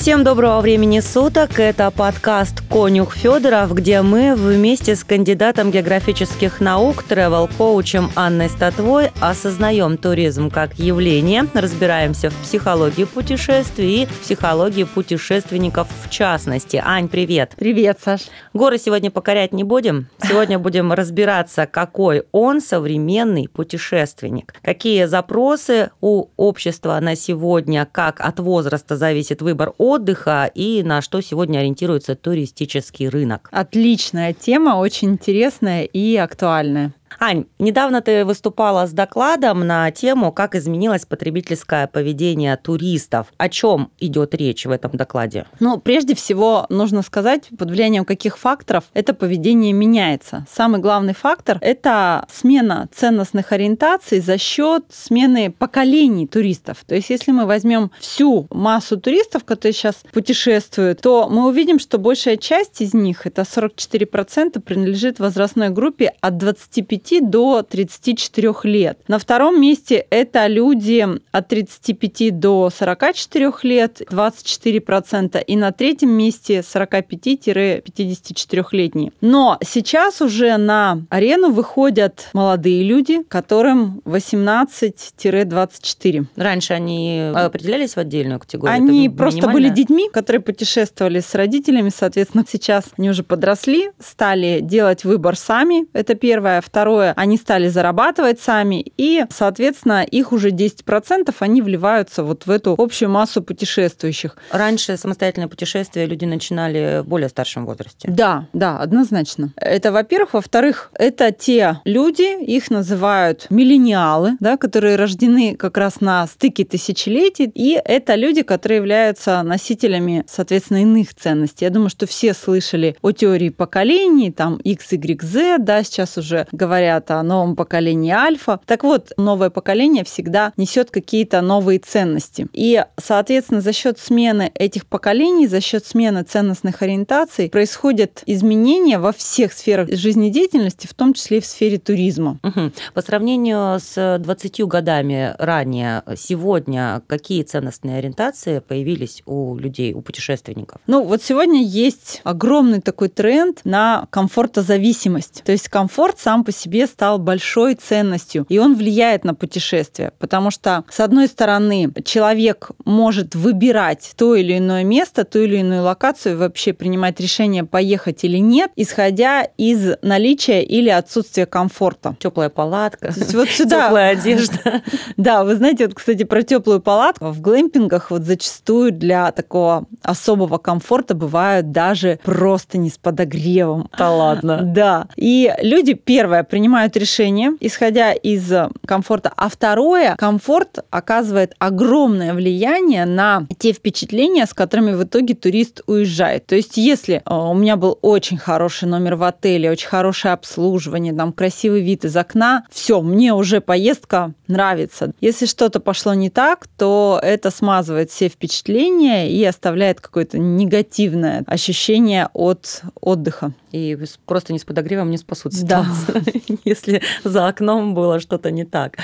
Всем доброго времени суток. Это подкаст «Конюх Федоров», где мы вместе с кандидатом географических наук, тревел-коучем Анной Статвой осознаем туризм как явление, разбираемся в психологии путешествий и в психологии путешественников в частности. Ань, привет. Привет, Саш. Горы сегодня покорять не будем. Сегодня будем разбираться, какой он современный путешественник. Какие запросы у общества на сегодня, как от возраста зависит выбор отдыха и на что сегодня ориентируется туристический рынок. Отличная тема, очень интересная и актуальная. Ань, недавно ты выступала с докладом на тему, как изменилось потребительское поведение туристов. О чем идет речь в этом докладе? Ну, прежде всего, нужно сказать, под влиянием каких факторов это поведение меняется. Самый главный фактор – это смена ценностных ориентаций за счет смены поколений туристов. То есть, если мы возьмем всю массу туристов, которые сейчас путешествуют, то мы увидим, что большая часть из них, это 44%, принадлежит возрастной группе от 25 25 до 34 лет. На втором месте это люди от 35 до 44 лет, 24%. И на третьем месте 45-54-летние. Но сейчас уже на арену выходят молодые люди, которым 18-24. Раньше они определялись в отдельную категорию? Они просто были детьми, которые путешествовали с родителями, соответственно, сейчас они уже подросли, стали делать выбор сами, это первое. Второе, Второе, они стали зарабатывать сами, и, соответственно, их уже 10% они вливаются вот в эту общую массу путешествующих. Раньше самостоятельное путешествие люди начинали в более старшем возрасте. Да, да, однозначно. Это, во-первых. Во-вторых, это те люди, их называют миллениалы, да, которые рождены как раз на стыке тысячелетий, и это люди, которые являются носителями, соответственно, иных ценностей. Я думаю, что все слышали о теории поколений, там X, Y, Z, да, сейчас уже говорят говорят о новом поколении альфа. Так вот, новое поколение всегда несет какие-то новые ценности. И, соответственно, за счет смены этих поколений, за счет смены ценностных ориентаций происходят изменения во всех сферах жизнедеятельности, в том числе и в сфере туризма. Угу. По сравнению с 20 годами ранее, сегодня какие ценностные ориентации появились у людей, у путешественников? Ну, вот сегодня есть огромный такой тренд на комфортозависимость. То есть комфорт сам по себе себе стал большой ценностью, и он влияет на путешествие, потому что, с одной стороны, человек может выбирать то или иное место, ту или иную локацию, вообще принимать решение, поехать или нет, исходя из наличия или отсутствия комфорта. Теплая палатка, вот сюда. теплая одежда. Да, вы знаете, вот, кстати, про теплую палатку. В глэмпингах вот зачастую для такого особого комфорта бывают даже просто не с подогревом. Да ладно. Да. И люди, первое, принимают решения, исходя из комфорта. А второе, комфорт оказывает огромное влияние на те впечатления, с которыми в итоге турист уезжает. То есть, если э, у меня был очень хороший номер в отеле, очень хорошее обслуживание, там красивый вид из окна, все, мне уже поездка нравится. Если что-то пошло не так, то это смазывает все впечатления и оставляет какое-то негативное ощущение от отдыха и просто не с подогревом не спасут ситуацию, да. если за окном было что-то не так.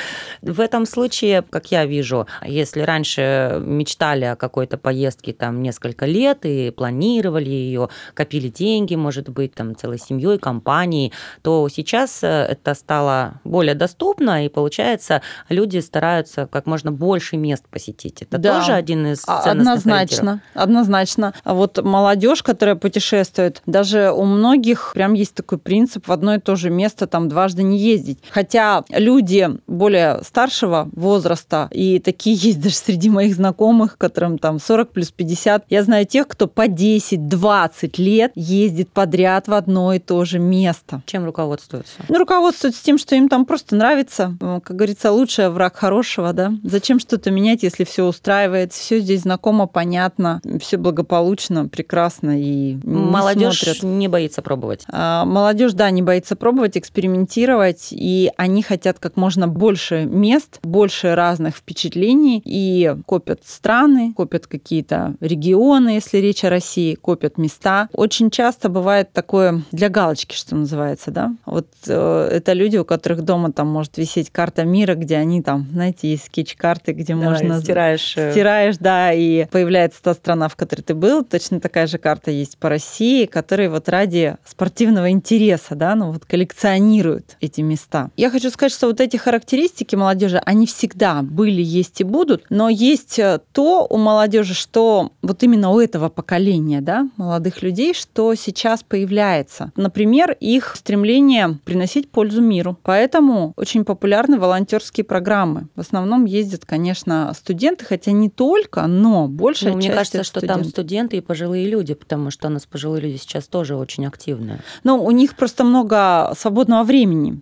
В этом случае, как я вижу, если раньше мечтали о какой-то поездке там несколько лет и планировали ее, копили деньги, может быть, там целой семьей, компанией, то сейчас э, это стало более доступно, и получается, люди стараются как можно больше мест посетить. Это да. тоже один из а, Однозначно, однозначно. А вот молодежь, которая путешествует, даже у многих многих прям есть такой принцип в одно и то же место там дважды не ездить. Хотя люди более старшего возраста, и такие есть даже среди моих знакомых, которым там 40 плюс 50, я знаю тех, кто по 10-20 лет ездит подряд в одно и то же место. Чем руководствуются? Ну, руководствуются тем, что им там просто нравится. Как говорится, лучший враг хорошего, да? Зачем что-то менять, если все устраивает, все здесь знакомо, понятно, все благополучно, прекрасно и молодежь не, не боится пробовать? А, молодежь, да, не боится пробовать, экспериментировать экспериментировать, и они хотят как можно больше мест, больше разных впечатлений, и копят страны, копят какие-то регионы, если речь о России, копят места. Очень часто бывает такое для галочки, что называется, да. Вот э, это люди, у которых дома там может висеть карта мира, где они там, знаете, есть скетч-карты, где да, можно... стираешь. Э, стираешь, да, и появляется та страна, в которой ты был. Точно такая же карта есть по России, которые вот ради спортивного интереса, да, ну вот коллекционируют эти места. Я хочу сказать, что вот эти характеристики молодежи, они всегда были, есть и будут, но есть э, то у молодежи, что вот именно у этого поколения, да, молодых людей, что сейчас появляется. Например, их стремление приносить пользу миру. Поэтому очень популярны волонтерские программы. В основном ездят, конечно, студенты, хотя не только, но большая ну, часть Мне кажется, что студенты. там студенты и пожилые люди, потому что у нас пожилые люди сейчас тоже очень активные. Ну, у них просто много свободного времени.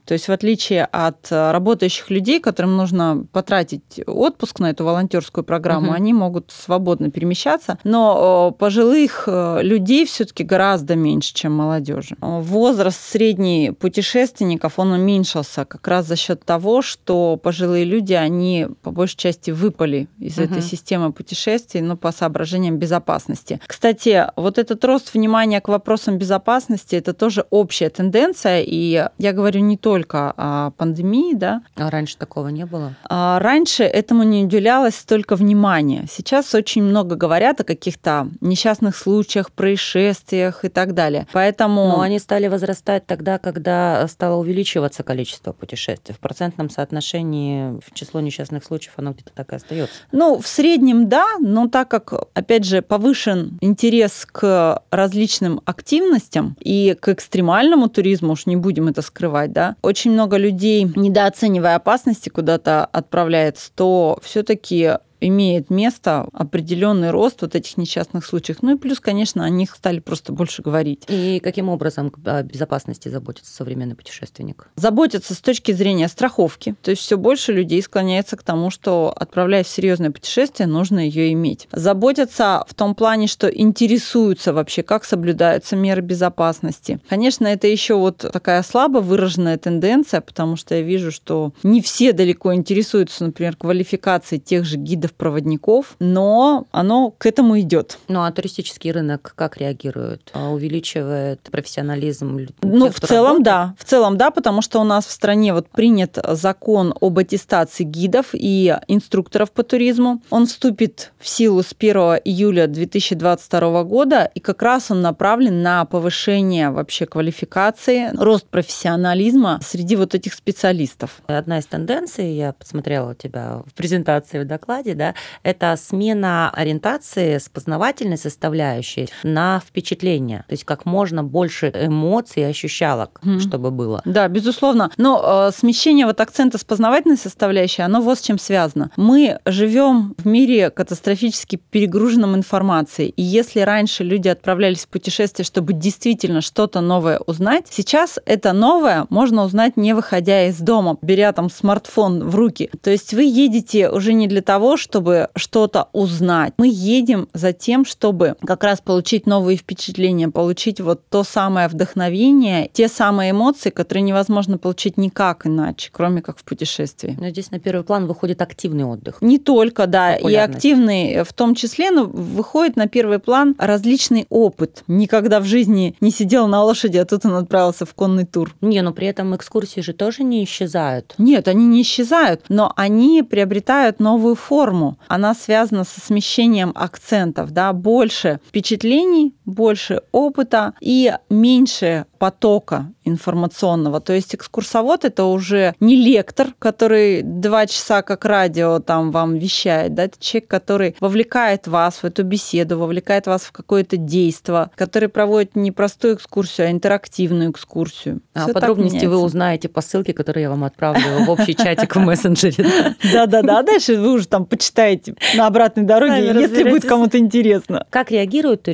То есть в отличие от работающих людей, которым нужно потратить отпуск на эту волонтерскую программу, угу. они могут свободно перемещаться. Но э, пожилых э, людей все-таки гораздо меньше, чем молодежи. Возраст средний путешественников, он уменьшился как раз за счет того, что пожилые люди, они по большей части выпали из угу. этой системы путешествий, но по соображениям безопасности. Кстати, вот этот рост внимания к вопросам безопасности, это тоже общая тенденция, и я говорю не только о пандемии, да. А раньше такого не было? А раньше этому не уделялось столько внимания. Сейчас очень много говорят о каких-то несчастных случаях, происшествиях и так далее. Поэтому... Но они стали возрастать тогда, когда стало увеличиваться количество путешествий. В процентном соотношении в число несчастных случаев оно где-то так и остается. Ну, в среднем да, но так как, опять же, повышен интерес к различным активностям и к экстремальному туризму, уж не будем это скрывать, да, очень много людей, недооценивая опасности, куда-то отправляется, то все-таки имеет место определенный рост вот этих несчастных случаев. Ну и плюс, конечно, о них стали просто больше говорить. И каким образом о безопасности заботится современный путешественник? Заботится с точки зрения страховки. То есть все больше людей склоняется к тому, что отправляясь в серьезное путешествие, нужно ее иметь. Заботятся в том плане, что интересуются вообще, как соблюдаются меры безопасности. Конечно, это еще вот такая слабо выраженная тенденция, потому что я вижу, что не все далеко интересуются, например, квалификацией тех же гидов проводников, но оно к этому идет. Ну а туристический рынок как реагирует? А увеличивает профессионализм? Ну, в целом, работает? да. В целом, да, потому что у нас в стране вот принят закон об аттестации гидов и инструкторов по туризму. Он вступит в силу с 1 июля 2022 года, и как раз он направлен на повышение вообще квалификации, рост профессионализма среди вот этих специалистов. Одна из тенденций, я посмотрела тебя в презентации в докладе, да, это смена ориентации с познавательной составляющей на впечатление. То есть как можно больше эмоций и ощущалок, mm. чтобы было. Да, безусловно. Но э, смещение вот акцента с познавательной составляющей, оно вот с чем связано. Мы живем в мире катастрофически перегруженном информацией. И если раньше люди отправлялись в путешествие, чтобы действительно что-то новое узнать, сейчас это новое можно узнать не выходя из дома, беря там смартфон в руки. То есть вы едете уже не для того, чтобы что-то узнать. Мы едем за тем, чтобы как раз получить новые впечатления, получить вот то самое вдохновение, те самые эмоции, которые невозможно получить никак иначе, кроме как в путешествии. Но здесь на первый план выходит активный отдых. Не только, да, и активный в том числе, но выходит на первый план различный опыт. Никогда в жизни не сидел на лошади, а тут он отправился в конный тур. Не, но при этом экскурсии же тоже не исчезают. Нет, они не исчезают, но они приобретают новую новую форму. Она связана со смещением акцентов, да, больше впечатлений, больше опыта и меньше потока информационного. То есть экскурсовод это уже не лектор, который два часа как радио там вам вещает, да, это человек, который вовлекает вас в эту беседу, вовлекает вас в какое-то действие, который проводит не простую экскурсию, а интерактивную экскурсию. А Всё подробности вы узнаете по ссылке, которую я вам отправлю в общий чатик в мессенджере. Да-да-да, дальше вы уже там почитаете на обратной дороге, если будет кому-то интересно. Как реагирует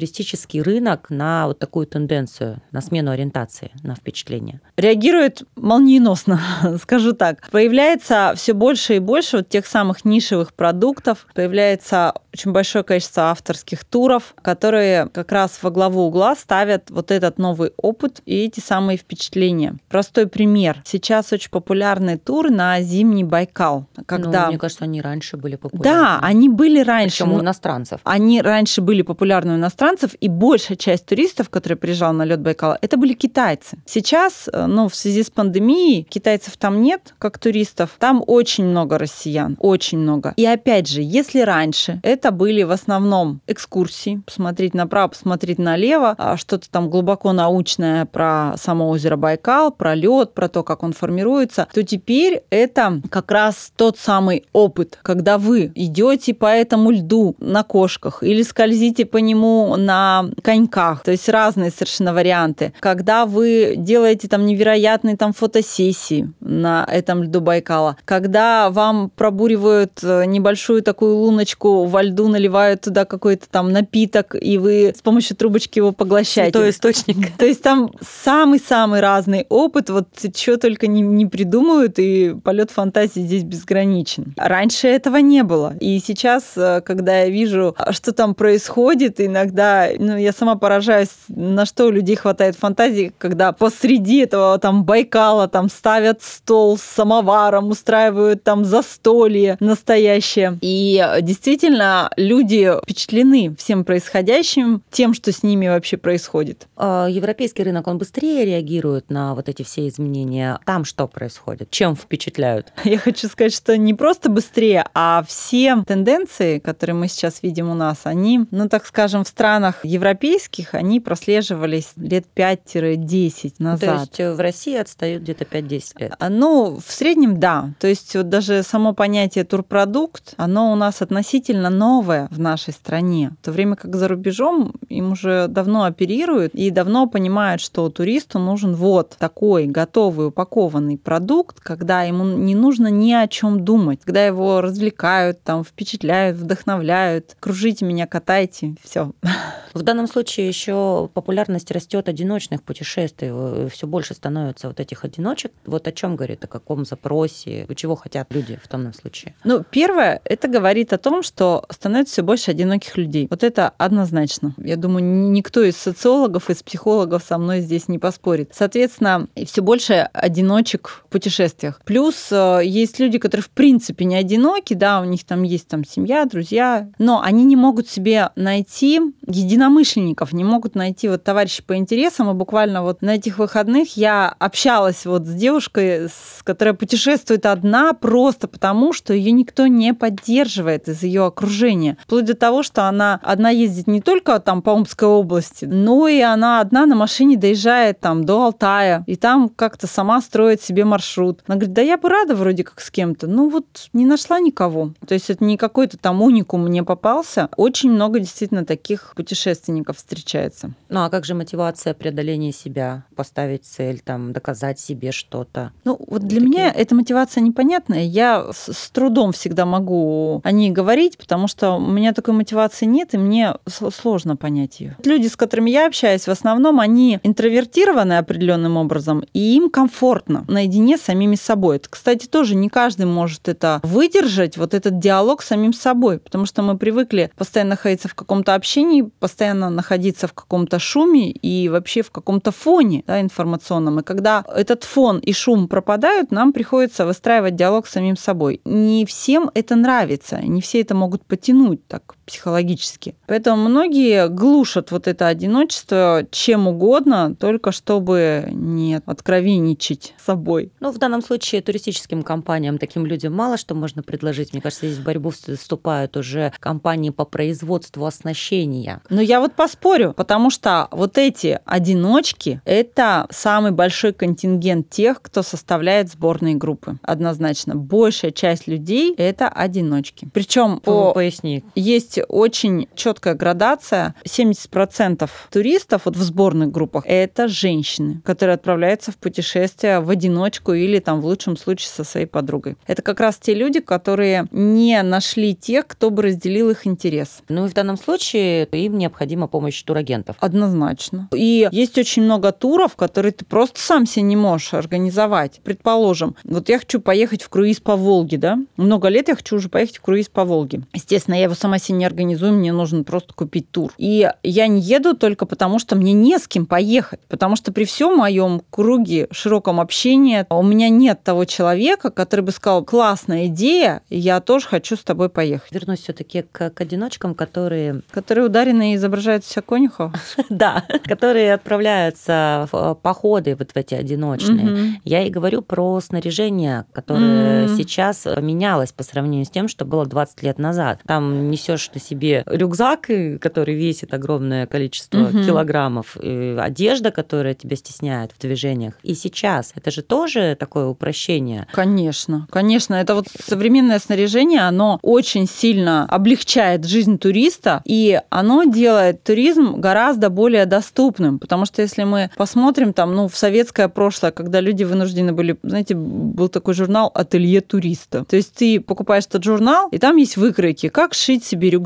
туристический рынок на вот такую тенденцию, на смену ориентации, на впечатление? Реагирует молниеносно, скажу так. Появляется все больше и больше вот тех самых нишевых продуктов, появляется очень большое количество авторских туров, которые как раз во главу угла ставят вот этот новый опыт и эти самые впечатления. Простой пример. Сейчас очень популярный тур на зимний Байкал. Когда... Ну, мне кажется, они раньше были популярны. Да, они были раньше. Причем у иностранцев. Они раньше были популярны у иностранцев, и большая часть туристов, которые приезжали на лед Байкала, это были китайцы. Сейчас, э, ну, в связи с пандемией, китайцев там нет, как туристов. Там очень много россиян, очень много. И опять же, если раньше это были в основном экскурсии, посмотреть направо, посмотреть налево, а что-то там глубоко научное про само озеро Байкал, про лед, про то, как он формируется, то теперь это как раз тот самый опыт, когда вы идете по этому льду на кошках или скользите по нему на коньках, то есть разные совершенно варианты. Когда вы делаете там невероятные там фотосессии на этом льду Байкала, когда вам пробуривают э, небольшую такую луночку во льду, наливают туда какой-то там напиток, и вы с помощью трубочки его поглощаете. Святой источник. То есть там самый-самый разный опыт, вот что только не, не придумают, и полет фантазии здесь безграничен. Раньше этого не было. И сейчас, э, когда я вижу, что там происходит, иногда, ну, я сама поражаюсь, на что у людей хватает фантазии, когда посреди этого там Байкала там ставят стол с самоваром, устраивают там застолье настоящее. И действительно, люди впечатлены всем происходящим, тем, что с ними вообще происходит. А, европейский рынок, он быстрее реагирует на вот эти все изменения. Там что происходит? Чем впечатляют? Я хочу сказать, что не просто быстрее, а все тенденции, которые мы сейчас видим у нас, они, ну так скажем, в странах европейских, они прослеживались лет 5-10 назад. То есть э, в России отстают где-то 5-10 лет? А, ну, в среднем, да. То есть вот даже само понятие турпродукт, оно у нас относительно новое в нашей стране. В то время как за рубежом им уже давно оперируют и давно понимают, что туристу нужен вот такой готовый упакованный продукт, когда ему не нужно ни о чем думать, когда его развлекают, там, впечатляют, вдохновляют, кружите меня, катайте, все. В данном случае еще популярность растет одиночных путешествий, все больше становится вот этих одиночек. Вот о чем говорит, о каком запросе, чего хотят люди в данном случае? Ну, первое, это говорит о том, что становится все больше одиноких людей. Вот это однозначно. Я думаю, никто из социологов, из психологов со мной здесь не поспорит. Соответственно, все больше одиночек в путешествиях. Плюс э, есть люди, которые в принципе не одиноки, да, у них там есть там семья, друзья, но они не могут себе найти единомышленников, не могут найти вот товарищей по интересам. И буквально вот на этих выходных я общалась вот с девушкой, с которая путешествует одна просто потому, что ее никто не поддерживает из ее окружения. Вплоть до того, что она одна ездит не только там по Омской области, но и она одна на машине доезжает там до Алтая, и там как-то сама строит себе маршрут. Она говорит, да я бы рада вроде как с кем-то, ну вот не нашла никого. То есть это не какой-то там уникум мне попался. Очень много действительно таких путешественников встречается. Ну а как же мотивация преодоления себя, поставить цель, там, доказать себе что-то? Ну вот для такие... меня эта мотивация непонятная. Я с, с трудом всегда могу о ней говорить, потому что у меня такой мотивации нет, и мне сложно понять ее. Люди, с которыми я общаюсь, в основном они интровертированы определенным образом, и им комфортно наедине с самими собой. Это, кстати, тоже не каждый может это выдержать, вот этот диалог с самим собой, потому что мы привыкли постоянно находиться в каком-то общении, постоянно находиться в каком-то шуме и вообще в каком-то фоне да, информационном. И когда этот фон и шум пропадают, нам приходится выстраивать диалог с самим собой. Не всем это нравится, не все это могут потянуть так психологически. Поэтому многие глушат вот это одиночество чем угодно, только чтобы не откровенничать с собой. Ну, в данном случае туристическим компаниям, таким людям мало что можно предложить. Мне кажется, здесь в борьбу вступают уже компании по производству оснащения. Но я вот поспорю, потому что вот эти одиночки – это самый большой контингент тех, кто составляет сборные группы. Однозначно. Большая часть людей – это одиночки. Причем по... Поясни. Есть очень четкая градация. 70% туристов вот в сборных группах это женщины, которые отправляются в путешествие в одиночку или там в лучшем случае со своей подругой. Это как раз те люди, которые не нашли тех, кто бы разделил их интерес. Ну и в данном случае им необходима помощь турагентов. Однозначно. И есть очень много туров, которые ты просто сам себе не можешь организовать. Предположим, вот я хочу поехать в круиз по Волге, да? Много лет я хочу уже поехать в круиз по Волге. Естественно, я его сама себе не организую, мне нужно просто купить тур. И я не еду только потому, что мне не с кем поехать, потому что при всем моем круге, широком общении, у меня нет того человека, который бы сказал, классная идея, я тоже хочу с тобой поехать. Вернусь все-таки к, к одиночкам, которые... Которые ударены и изображают себя конюхов? Да, которые отправляются в походы вот в эти одиночные. Я и говорю про снаряжение, которое сейчас менялось по сравнению с тем, что было 20 лет назад. Там несешь на себе рюкзак, который весит огромное количество килограммов, одежда, которая тебя стесняет в движениях. И сейчас это же тоже такое упрощение. Конечно, конечно. Это вот современное снаряжение, оно очень сильно облегчает жизнь туриста, и оно делает туризм гораздо более доступным, потому что если мы посмотрим там, ну, в советское прошлое, когда люди вынуждены были, знаете, был такой журнал «Ателье туриста». То есть ты покупаешь этот журнал, и там есть выкройки, как сшить себе рюкзак,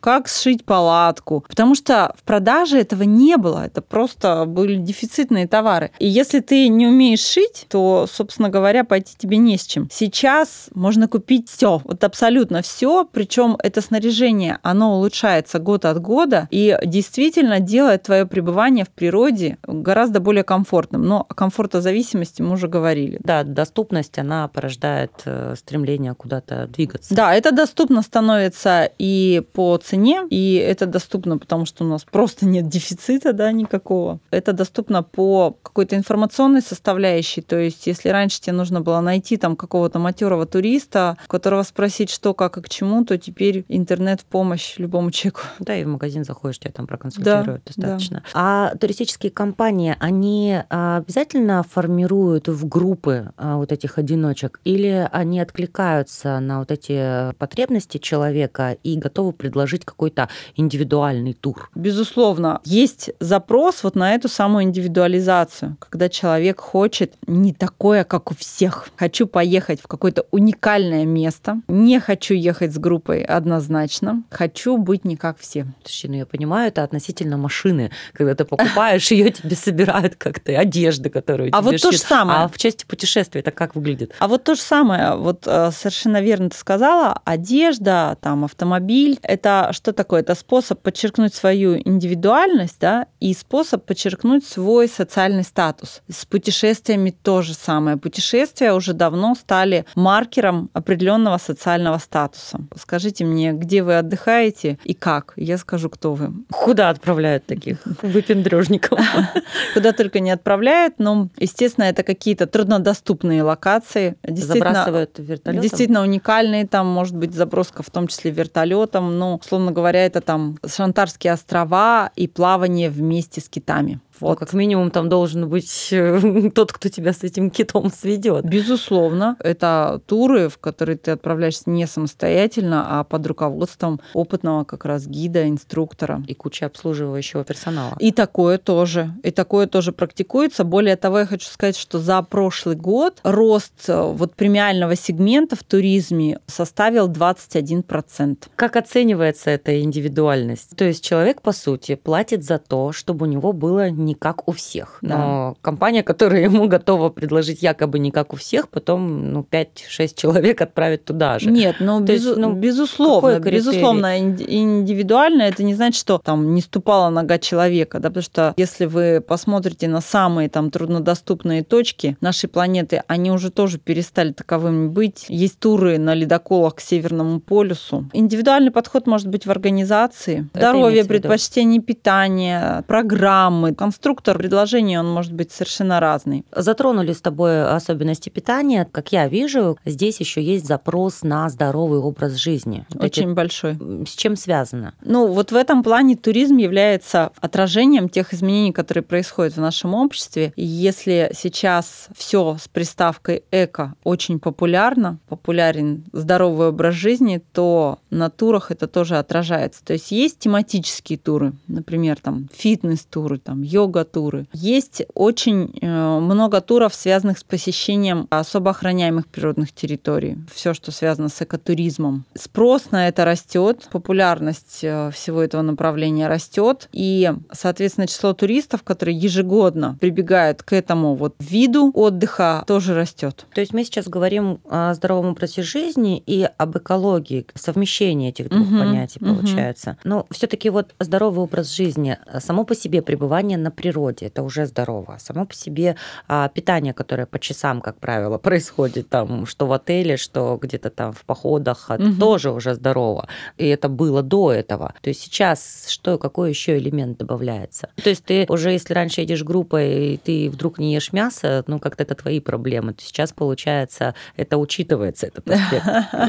как сшить палатку, потому что в продаже этого не было, это просто были дефицитные товары. И если ты не умеешь шить, то, собственно говоря, пойти тебе не с чем. Сейчас можно купить все, вот абсолютно все, причем это снаряжение, оно улучшается год от года и действительно делает твое пребывание в природе гораздо более комфортным. Но о комфортозависимости мы уже говорили. Да, доступность, она порождает э, стремление куда-то двигаться. Да, это доступно становится и по цене, и это доступно, потому что у нас просто нет дефицита да, никакого. Это доступно по какой-то информационной составляющей. То есть, если раньше тебе нужно было найти там какого-то матерого туриста, которого спросить, что, как и к чему, то теперь интернет в помощь любому человеку. Да, и в магазин заходишь, тебя там проконсультируют да, достаточно. Да. А туристические компании, они а, обязательно формируют в группы а, вот этих одиночек, или они откликаются на вот эти потребности человека и готовы предложить какой-то индивидуальный тур? Безусловно, есть запрос вот на эту самую индивидуализацию, когда человек хочет не такое, как у всех. Хочу поехать в какое-то уникальное место, не хочу ехать с группой однозначно, хочу быть не как все. Слушай, ну я понимаю, это относительно машины, когда ты покупаешь ее, тебе собирают как-то одежды, которую А вот то же самое. А в части путешествия это как выглядит? А вот то же самое, вот э, совершенно верно ты сказала, одежда, там, автомобиль, это что такое? Это способ подчеркнуть свою индивидуальность, да, и способ подчеркнуть свой социальный статус. С путешествиями то же самое. Путешествия уже давно стали маркером определенного социального статуса. Скажите мне, где вы отдыхаете и как? Я скажу, кто вы. Куда отправляют таких выпендрежников? Куда только не отправляют, но, естественно, это какие-то труднодоступные локации. Забрасывают вертолетом? Действительно уникальные, там может быть заброска в том числе вертолетом, но, условно говоря, это там Шантарские острова и плавание вместе с китами. Вот. Ну, как минимум там должен быть э, тот, кто тебя с этим китом сведет. Безусловно. Это туры, в которые ты отправляешься не самостоятельно, а под руководством опытного как раз гида, инструктора. И куча обслуживающего персонала. И такое тоже. И такое тоже практикуется. Более того, я хочу сказать, что за прошлый год рост э, вот премиального сегмента в туризме составил 21%. Как оценивается эта индивидуальность? То есть человек, по сути, платит за то, чтобы у него было не как у всех. Но да. компания, которая ему готова предложить якобы не как у всех, потом ну, 5-6 человек отправит туда же. Нет, ну, без, есть, ну безусловно, безусловно, индивидуально это не значит, что там не ступала нога человека, да, потому что если вы посмотрите на самые там труднодоступные точки нашей планеты, они уже тоже перестали таковыми быть. Есть туры на ледоколах к Северному полюсу. Индивидуальный подход может быть в организации. Это Здоровье, предпочтение питания, программы, конструктор предложения, он может быть совершенно разный. Затронули с тобой особенности питания. Как я вижу, здесь еще есть запрос на здоровый образ жизни. Очень Эти... большой. С чем связано? Ну, вот в этом плане туризм является отражением тех изменений, которые происходят в нашем обществе. И если сейчас все с приставкой эко очень популярно, популярен здоровый образ жизни, то на турах это тоже отражается. То есть есть тематические туры, например, там фитнес-туры, там йога йога-туры. Есть очень э, много туров, связанных с посещением особо охраняемых природных территорий. Все, что связано с экотуризмом. Спрос на это растет, популярность э, всего этого направления растет, и, соответственно, число туристов, которые ежегодно прибегают к этому вот виду отдыха, тоже растет. То есть мы сейчас говорим о здоровом образе жизни и об экологии, совмещение этих двух угу, понятий угу. получается. Но все-таки вот здоровый образ жизни, само по себе пребывание на природе, это уже здорово. Само по себе а, питание, которое по часам, как правило, происходит там, что в отеле, что где-то там в походах, это угу. тоже уже здорово. И это было до этого. То есть сейчас что, какой еще элемент добавляется? То есть ты уже, если раньше едешь группой, и ты вдруг не ешь мясо, ну как-то это твои проблемы. То сейчас, получается, это учитывается, этот аспект.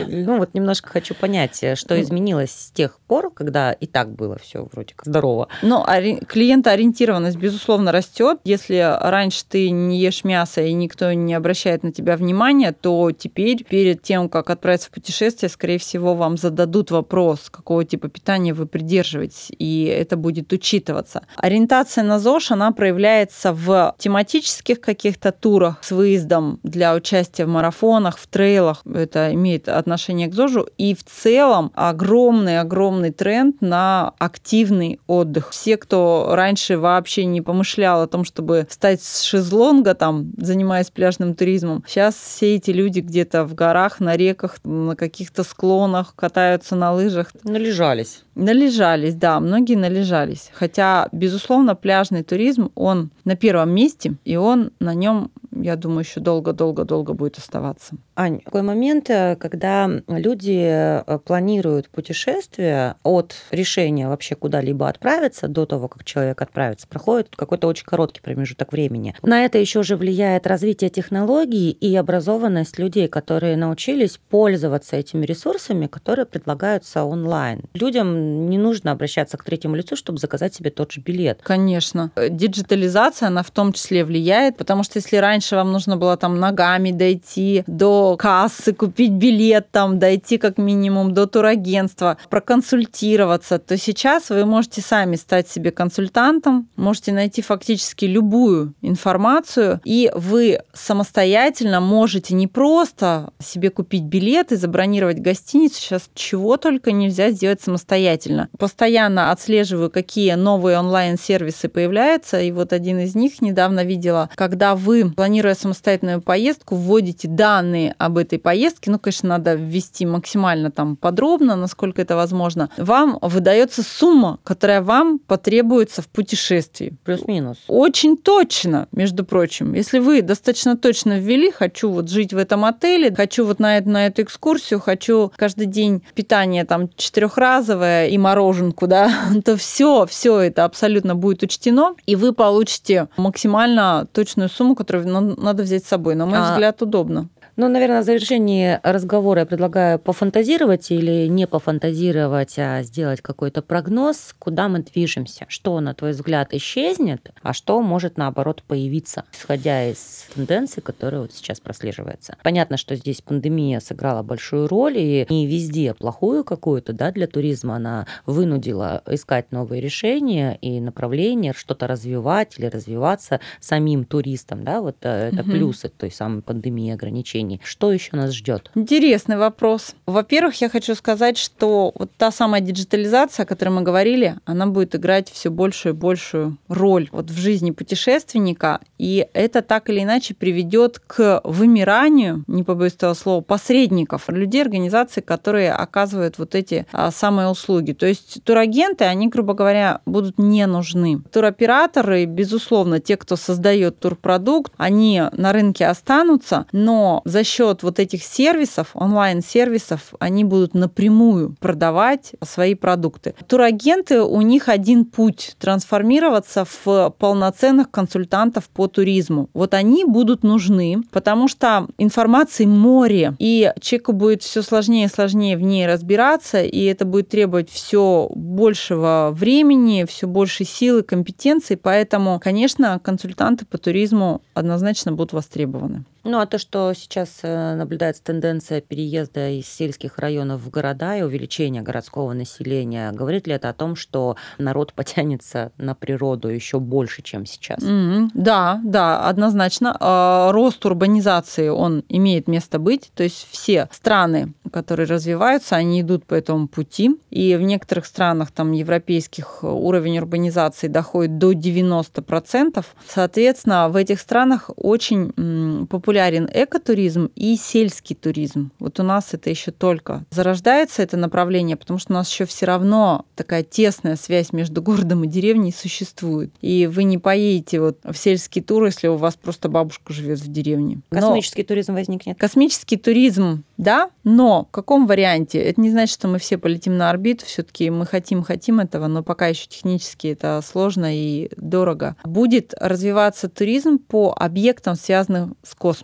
Ну вот немножко хочу понять, что ну. изменилось с тех пор, когда и так было все вроде как здорово. Ну, клиентоориентированность, безусловно, растет. Если раньше ты не ешь мясо и никто не обращает на тебя внимания, то теперь перед тем, как отправиться в путешествие, скорее всего, вам зададут вопрос, какого типа питания вы придерживаетесь, и это будет учитываться. Ориентация на ЗОЖ, она проявляется в тематических каких-то турах с выездом для участия в марафонах, в трейлах. Это имеет отношение к ЗОЖу. И в целом огромный-огромный тренд на активный отдых. Все, кто раньше вообще не помышлял о том, чтобы стать с шезлонга, там, занимаясь пляжным туризмом, сейчас все эти люди где-то в горах, на реках, на каких-то склонах катаются на лыжах. Належались. Належались, да, многие належались. Хотя, безусловно, пляжный туризм, он на первом месте, и он на нем я думаю, еще долго-долго-долго будет оставаться. Ань, такой момент, э, когда люди э, планируют путешествие от решения вообще куда-либо отправиться до того, как человек отправится, проходит какой-то очень короткий промежуток времени. На это еще же влияет развитие технологий и образованность людей, которые научились пользоваться этими ресурсами, которые предлагаются онлайн. Людям не нужно обращаться к третьему лицу, чтобы заказать себе тот же билет. Конечно. Диджитализация, она в том числе влияет, потому что если раньше раньше вам нужно было там ногами дойти до кассы, купить билет, там дойти как минимум до турагентства, проконсультироваться, то сейчас вы можете сами стать себе консультантом, можете найти фактически любую информацию, и вы самостоятельно можете не просто себе купить билет и забронировать гостиницу, сейчас чего только нельзя сделать самостоятельно. Постоянно отслеживаю, какие новые онлайн-сервисы появляются, и вот один из них недавно видела, когда вы планируете планируя самостоятельную поездку, вводите данные об этой поездке, ну, конечно, надо ввести максимально там подробно, насколько это возможно, вам выдается сумма, которая вам потребуется в путешествии. Плюс-минус. Очень точно, между прочим. Если вы достаточно точно ввели, хочу вот жить в этом отеле, хочу вот на, эту, на эту экскурсию, хочу каждый день питание там четырехразовое и мороженку, да, то все, все это абсолютно будет учтено, и вы получите максимально точную сумму, которая надо взять с собой. На мой а, взгляд, удобно. Ну, наверное, в завершении разговора я предлагаю пофантазировать или не пофантазировать, а сделать какой-то прогноз, куда мы движемся, что, на твой взгляд, исчезнет, а что может, наоборот, появиться, исходя из тенденций, которые вот сейчас прослеживаются. Понятно, что здесь пандемия сыграла большую роль, и не везде плохую какую-то да, для туризма она вынудила искать новые решения и направления, что-то развивать или развиваться самим туристам. Да, вот э, это угу. плюсы той самой пандемии ограничений направлений. Что еще нас ждет? Интересный вопрос. Во-первых, я хочу сказать, что вот та самая диджитализация, о которой мы говорили, она будет играть все большую и большую роль вот в жизни путешественника, и это так или иначе приведет к вымиранию, не побоюсь этого слова, посредников, людей, организаций, которые оказывают вот эти а, самые услуги. То есть турагенты, они, грубо говоря, будут не нужны. Туроператоры, безусловно, те, кто создает турпродукт, они на рынке останутся, но за счет вот этих сервисов, онлайн-сервисов, они будут напрямую продавать свои продукты. Турагенты, у них один путь трансформироваться в полноценных консультантов по туризму. Вот они будут нужны, потому что информации море, и человеку будет все сложнее и сложнее в ней разбираться, и это будет требовать все большего времени, все больше силы, компетенций, поэтому, конечно, консультанты по туризму однозначно будут востребованы. Ну, а то, что сейчас э, наблюдается тенденция переезда из сельских районов в города и увеличения городского населения, говорит ли это о том, что народ потянется на природу еще больше, чем сейчас? Mm-hmm. Да, да, однозначно. А, рост урбанизации, он имеет место быть. То есть все страны, которые развиваются, они идут по этому пути. И в некоторых странах там европейских уровень урбанизации доходит до 90%. Соответственно, в этих странах очень популярен экотуризм и сельский туризм. Вот у нас это еще только зарождается это направление, потому что у нас еще все равно такая тесная связь между городом и деревней существует. И вы не поедете вот в сельский тур, если у вас просто бабушка живет в деревне. Космический но туризм возникнет. Космический туризм, да, но в каком варианте? Это не значит, что мы все полетим на орбиту, все-таки мы хотим, хотим этого, но пока еще технически это сложно и дорого. Будет развиваться туризм по объектам, связанным с космосом.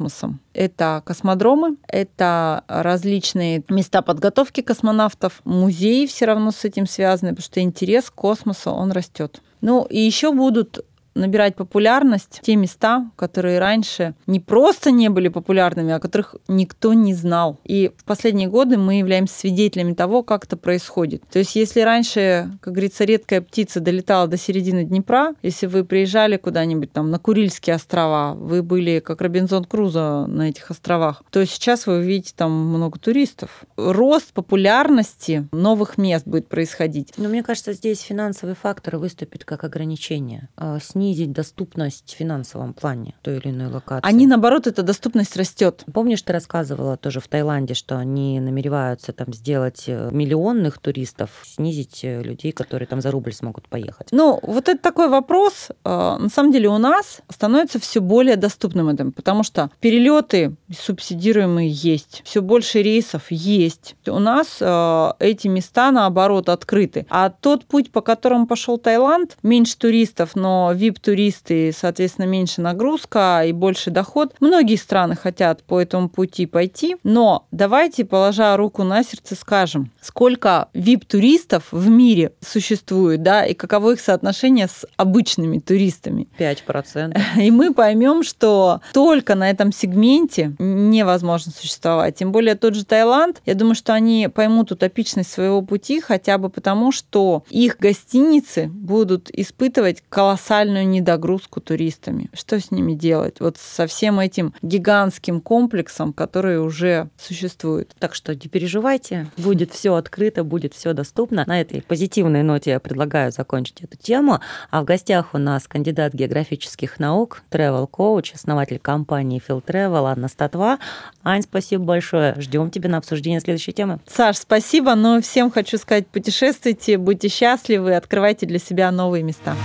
Это космодромы, это различные места подготовки космонавтов, музеи все равно с этим связаны, потому что интерес к космосу, он растет. Ну и еще будут набирать популярность те места, которые раньше не просто не были популярными, а которых никто не знал. И в последние годы мы являемся свидетелями того, как это происходит. То есть если раньше, как говорится, редкая птица долетала до середины Днепра, если вы приезжали куда-нибудь там на Курильские острова, вы были как Робинзон Крузо на этих островах, то сейчас вы увидите там много туристов. Рост популярности новых мест будет происходить. Но мне кажется, здесь финансовый фактор выступит как ограничение. А, с снизить доступность в финансовом плане той или иной локации. Они, наоборот, эта доступность растет. Помнишь, ты рассказывала тоже в Таиланде, что они намереваются там сделать э, миллионных туристов, снизить э, людей, которые там за рубль смогут поехать? Ну, вот это такой вопрос. Э, на самом деле у нас становится все более доступным этим, потому что перелеты субсидируемые есть, все больше рейсов есть. У нас эти места, наоборот, открыты. А тот путь, по которому пошел Таиланд, меньше туристов, но VIP VIP-туристы, соответственно, меньше нагрузка и больше доход. Многие страны хотят по этому пути пойти, но давайте, положа руку на сердце, скажем, сколько VIP-туристов в мире существует, да, и каково их соотношение с обычными туристами. 5%. И мы поймем, что только на этом сегменте невозможно существовать. Тем более тот же Таиланд, я думаю, что они поймут утопичность своего пути хотя бы потому, что их гостиницы будут испытывать колоссальную недогрузку туристами. Что с ними делать? Вот со всем этим гигантским комплексом, который уже существует. Так что не переживайте, будет все открыто, будет все доступно. На этой позитивной ноте я предлагаю закончить эту тему. А в гостях у нас кандидат географических наук, travel коуч, основатель компании Phil Travel Анна Статва. Ань, спасибо большое. Ждем тебя на обсуждение следующей темы. Саш, спасибо, но всем хочу сказать, путешествуйте, будьте счастливы, открывайте для себя новые места.